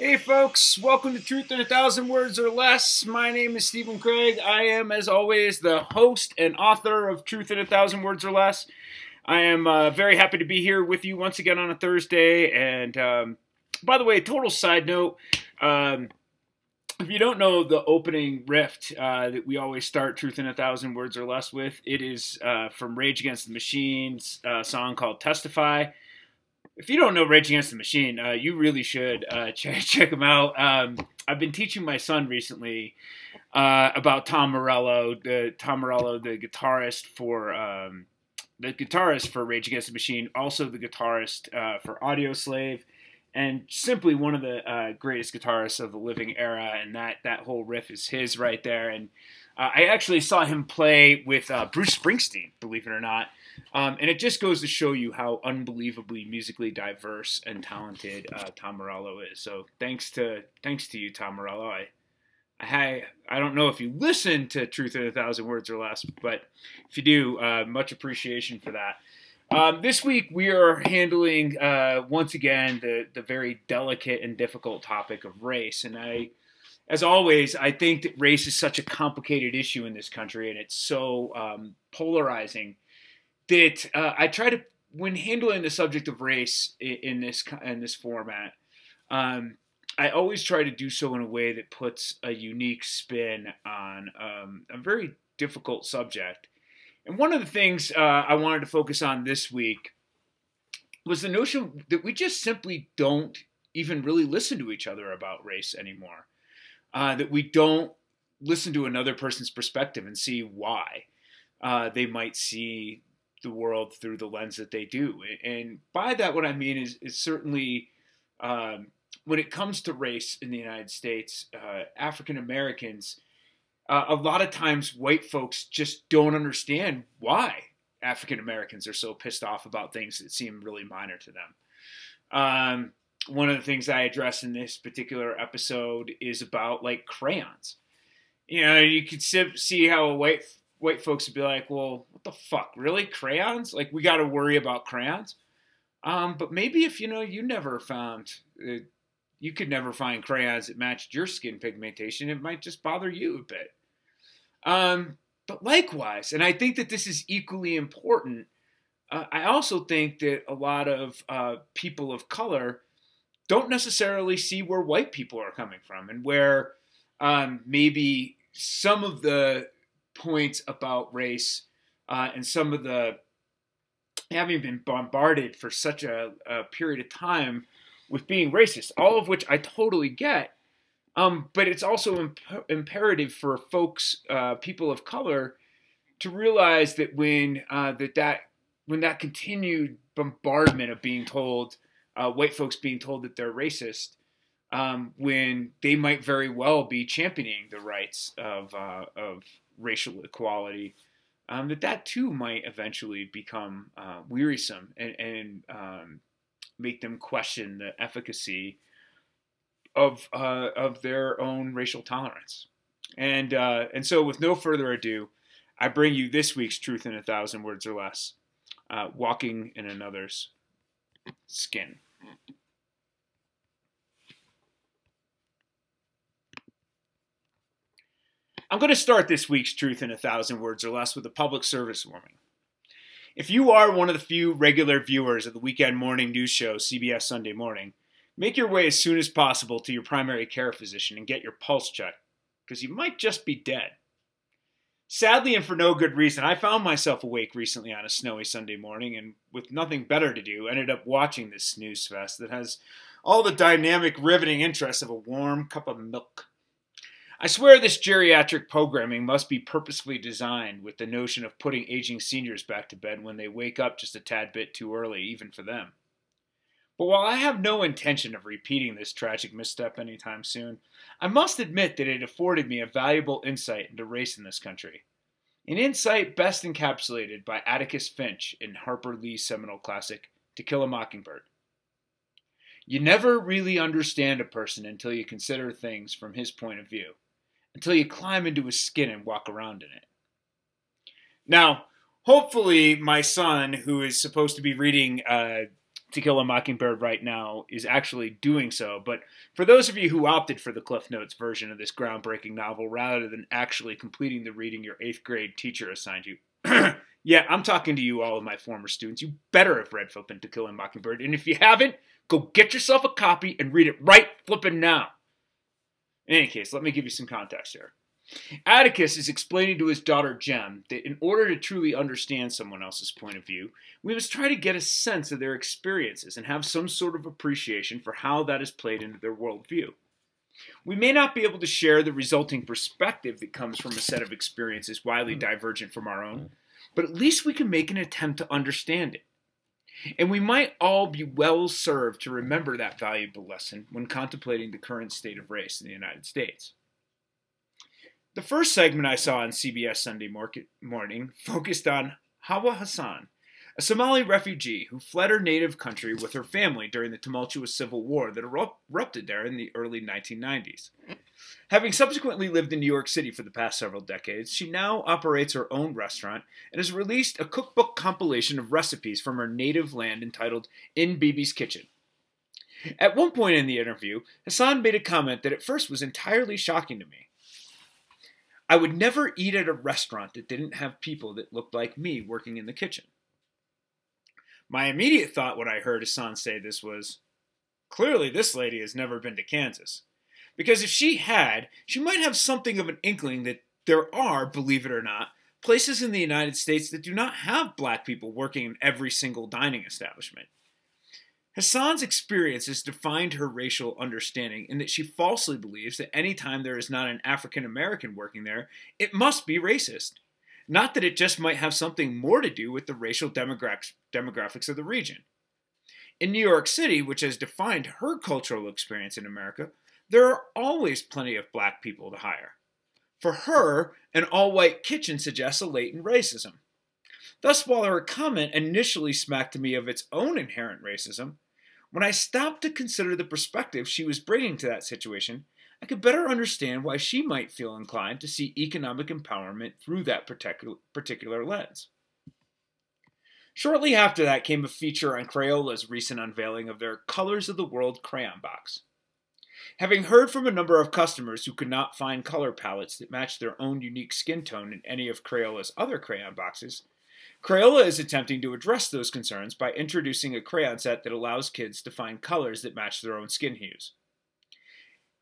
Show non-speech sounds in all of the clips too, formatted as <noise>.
Hey, folks, welcome to Truth in a Thousand Words or Less. My name is Stephen Craig. I am, as always, the host and author of Truth in a Thousand Words or Less. I am uh, very happy to be here with you once again on a Thursday. And um, by the way, total side note um, if you don't know the opening riff uh, that we always start Truth in a Thousand Words or Less with, it is uh, from Rage Against the Machine's uh, song called Testify if you don't know Rage Against the Machine, uh, you really should uh, <laughs> check check them out. Um, I've been teaching my son recently uh, about Tom Morello, the Tom Morello, the guitarist for um, the guitarist for Rage Against the Machine, also the guitarist uh, for Audioslave, and simply one of the uh, greatest guitarists of the living era. And that that whole riff is his right there. And uh, I actually saw him play with Bruce Springsteen, believe it or not. Um, and it just goes to show you how unbelievably musically diverse and talented uh, Tom Morello is. So thanks to thanks to you, Tom Morello. I, I I don't know if you listen to Truth in a Thousand Words or Less, but if you do, uh, much appreciation for that. Um, this week we are handling uh, once again the the very delicate and difficult topic of race, and I. As always, I think that race is such a complicated issue in this country, and it's so um, polarizing that uh, I try to when handling the subject of race in, in this in this format. Um, I always try to do so in a way that puts a unique spin on um, a very difficult subject. And one of the things uh, I wanted to focus on this week was the notion that we just simply don't even really listen to each other about race anymore. Uh, that we don't listen to another person's perspective and see why uh, they might see the world through the lens that they do. And by that, what I mean is, is certainly um, when it comes to race in the United States, uh, African Americans, uh, a lot of times white folks just don't understand why African Americans are so pissed off about things that seem really minor to them. Um, one of the things I address in this particular episode is about like crayons. You know, you could see how a white white folks would be like, well, what the fuck, really? Crayons? Like, we got to worry about crayons? Um, but maybe if, you know, you never found, uh, you could never find crayons that matched your skin pigmentation, it might just bother you a bit. Um, but likewise, and I think that this is equally important, uh, I also think that a lot of uh, people of color don't necessarily see where white people are coming from and where um, maybe some of the points about race uh, and some of the having been bombarded for such a, a, period of time with being racist, all of which I totally get. Um, but it's also imp- imperative for folks, uh, people of color, to realize that when uh, that that when that continued bombardment of being told, uh, white folks being told that they're racist, um, when they might very well be championing the rights of uh, of racial equality, um, that that too might eventually become uh, wearisome and, and um, make them question the efficacy of uh, of their own racial tolerance. And uh, and so, with no further ado, I bring you this week's truth in a thousand words or less: uh, walking in another's skin. I'm going to start this week's Truth in a Thousand Words or Less with a public service warning. If you are one of the few regular viewers of the weekend morning news show, CBS Sunday Morning, make your way as soon as possible to your primary care physician and get your pulse checked, because you might just be dead. Sadly, and for no good reason, I found myself awake recently on a snowy Sunday morning and, with nothing better to do, ended up watching this snooze fest that has all the dynamic, riveting interest of a warm cup of milk. I swear this geriatric programming must be purposefully designed with the notion of putting aging seniors back to bed when they wake up just a tad bit too early, even for them. But while I have no intention of repeating this tragic misstep anytime soon, I must admit that it afforded me a valuable insight into race in this country. An insight best encapsulated by Atticus Finch in Harper Lee's seminal classic, To Kill a Mockingbird. You never really understand a person until you consider things from his point of view until you climb into his skin and walk around in it. Now, hopefully, my son, who is supposed to be reading uh, To Kill a Mockingbird right now is actually doing so. But for those of you who opted for the Cliff Notes version of this groundbreaking novel rather than actually completing the reading your eighth grade teacher assigned you, <clears throat> yeah, I'm talking to you, all of my former students. You better have read Flippin' To Kill a Mockingbird. And if you haven't, go get yourself a copy and read it right flippin' now. In any case, let me give you some context here. Atticus is explaining to his daughter Jem that in order to truly understand someone else's point of view, we must try to get a sense of their experiences and have some sort of appreciation for how that is played into their worldview. We may not be able to share the resulting perspective that comes from a set of experiences widely hmm. divergent from our own, but at least we can make an attempt to understand it. And we might all be well served to remember that valuable lesson when contemplating the current state of race in the United States. The first segment I saw on CBS Sunday market morning focused on Hawa Hassan, a Somali refugee who fled her native country with her family during the tumultuous civil war that erupted there in the early 1990s. Having subsequently lived in New York City for the past several decades, she now operates her own restaurant and has released a cookbook compilation of recipes from her native land entitled In Bibi's Kitchen. At one point in the interview, Hassan made a comment that at first was entirely shocking to me. I would never eat at a restaurant that didn't have people that looked like me working in the kitchen. My immediate thought when I heard Hassan say this was clearly this lady has never been to Kansas. Because if she had, she might have something of an inkling that there are, believe it or not, places in the United States that do not have black people working in every single dining establishment. Hassan's experience has defined her racial understanding in that she falsely believes that any time there is not an African American working there, it must be racist. Not that it just might have something more to do with the racial demographics of the region. In New York City, which has defined her cultural experience in America, there are always plenty of black people to hire. For her, an all white kitchen suggests a latent racism. Thus, while her comment initially smacked to me of its own inherent racism, when I stopped to consider the perspective she was bringing to that situation, I could better understand why she might feel inclined to see economic empowerment through that particular lens. Shortly after that came a feature on Crayola's recent unveiling of their Colors of the World crayon box. Having heard from a number of customers who could not find color palettes that matched their own unique skin tone in any of Crayola's other crayon boxes, Crayola is attempting to address those concerns by introducing a crayon set that allows kids to find colors that match their own skin hues.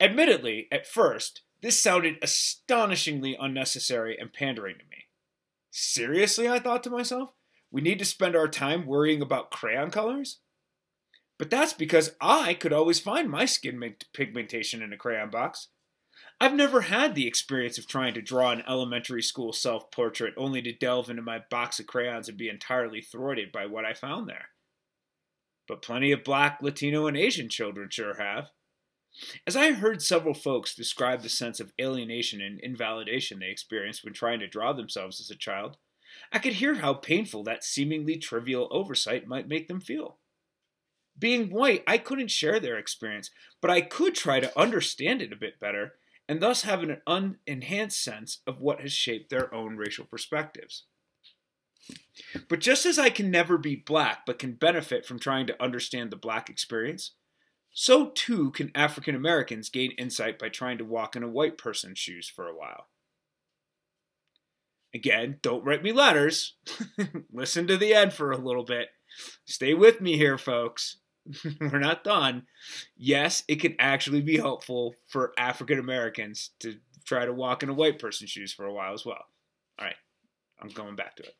Admittedly, at first, this sounded astonishingly unnecessary and pandering to me. Seriously, I thought to myself, we need to spend our time worrying about crayon colors? But that's because I could always find my skin pigmentation in a crayon box. I've never had the experience of trying to draw an elementary school self portrait only to delve into my box of crayons and be entirely thwarted by what I found there. But plenty of black, Latino, and Asian children sure have. As I heard several folks describe the sense of alienation and invalidation they experienced when trying to draw themselves as a child, I could hear how painful that seemingly trivial oversight might make them feel. Being white, I couldn't share their experience, but I could try to understand it a bit better and thus have an unenhanced sense of what has shaped their own racial perspectives. But just as I can never be black but can benefit from trying to understand the black experience, so too can African Americans gain insight by trying to walk in a white person's shoes for a while. Again, don't write me letters. <laughs> Listen to the end for a little bit. Stay with me here, folks. <laughs> we're not done. Yes, it can actually be helpful for African Americans to try to walk in a white person's shoes for a while as well. All right, I'm going back to it.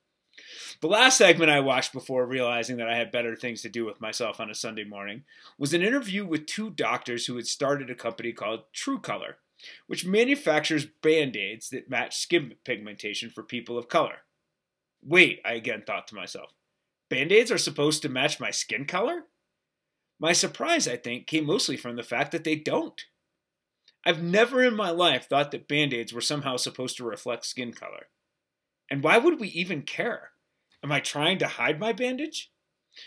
The last segment I watched before realizing that I had better things to do with myself on a Sunday morning was an interview with two doctors who had started a company called True Color, which manufactures band aids that match skin pigmentation for people of color. Wait, I again thought to myself, band aids are supposed to match my skin color? My surprise, I think, came mostly from the fact that they don't. I've never in my life thought that band aids were somehow supposed to reflect skin color. And why would we even care? Am I trying to hide my bandage?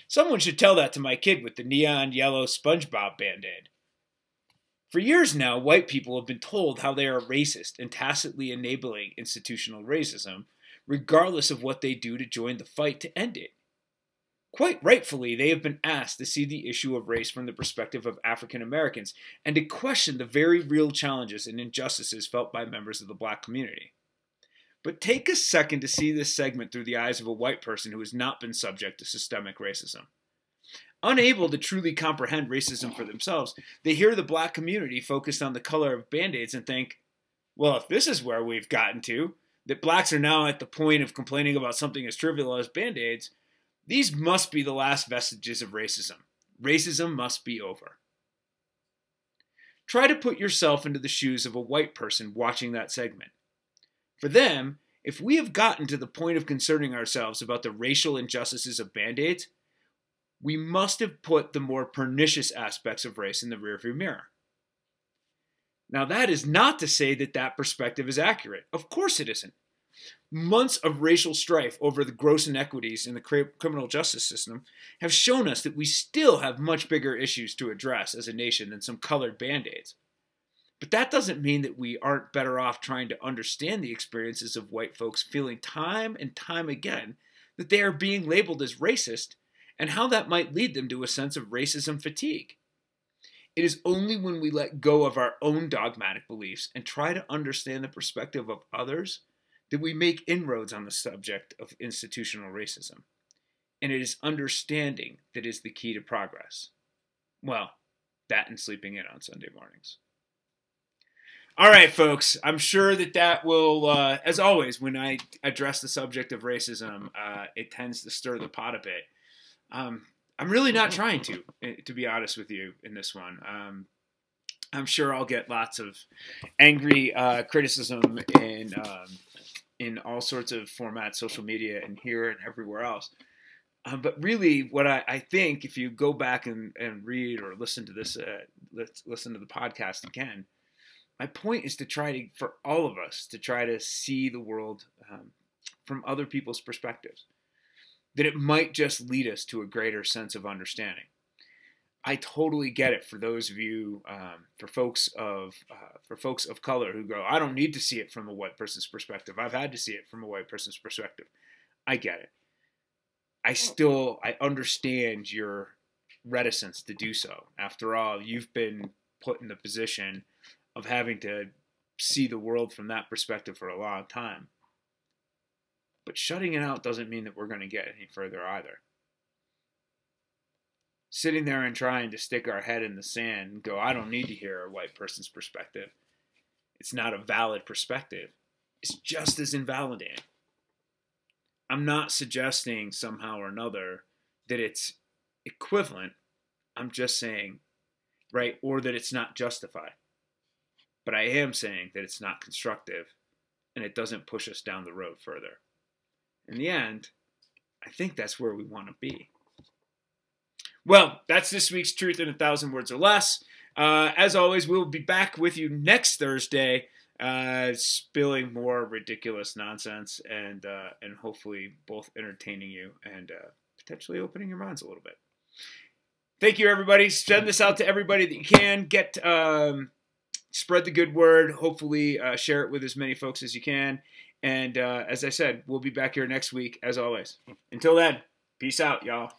Someone should tell that to my kid with the neon yellow SpongeBob band aid. For years now, white people have been told how they are racist and tacitly enabling institutional racism, regardless of what they do to join the fight to end it. Quite rightfully, they have been asked to see the issue of race from the perspective of African Americans and to question the very real challenges and injustices felt by members of the black community. But take a second to see this segment through the eyes of a white person who has not been subject to systemic racism. Unable to truly comprehend racism for themselves, they hear the black community focused on the color of band aids and think, well, if this is where we've gotten to, that blacks are now at the point of complaining about something as trivial as band aids, these must be the last vestiges of racism. Racism must be over. Try to put yourself into the shoes of a white person watching that segment. For them, if we have gotten to the point of concerning ourselves about the racial injustices of band aids, we must have put the more pernicious aspects of race in the rearview mirror. Now, that is not to say that that perspective is accurate. Of course it isn't. Months of racial strife over the gross inequities in the criminal justice system have shown us that we still have much bigger issues to address as a nation than some colored band aids. But that doesn't mean that we aren't better off trying to understand the experiences of white folks feeling time and time again that they are being labeled as racist and how that might lead them to a sense of racism fatigue. It is only when we let go of our own dogmatic beliefs and try to understand the perspective of others that we make inroads on the subject of institutional racism. And it is understanding that is the key to progress. Well, that and sleeping in on Sunday mornings. All right, folks. I'm sure that that will, uh, as always, when I address the subject of racism, uh, it tends to stir the pot a bit. Um, I'm really not trying to, eh, to be honest with you, in this one. Um, I'm sure I'll get lots of angry uh, criticism and. um, in all sorts of formats, social media, and here and everywhere else. Um, but really, what I, I, think, if you go back and, and read or listen to this, uh, let's listen to the podcast again. My point is to try to, for all of us, to try to see the world um, from other people's perspectives. That it might just lead us to a greater sense of understanding. I totally get it for those of you, um, for folks of uh, for folks of color who go, I don't need to see it from a white person's perspective. I've had to see it from a white person's perspective. I get it. I still I understand your reticence to do so. After all, you've been put in the position of having to see the world from that perspective for a long time. But shutting it out doesn't mean that we're going to get any further either sitting there and trying to stick our head in the sand and go, I don't need to hear a white person's perspective. It's not a valid perspective. It's just as invalidating. I'm not suggesting somehow or another that it's equivalent. I'm just saying, right, or that it's not justified. But I am saying that it's not constructive and it doesn't push us down the road further. In the end, I think that's where we want to be. Well, that's this week's Truth in a Thousand Words or Less. Uh, as always, we'll be back with you next Thursday, uh, spilling more ridiculous nonsense and uh, and hopefully both entertaining you and uh, potentially opening your minds a little bit. Thank you, everybody. Send this out to everybody that you can. Get um, spread the good word. Hopefully, uh, share it with as many folks as you can. And uh, as I said, we'll be back here next week, as always. Until then, peace out, y'all.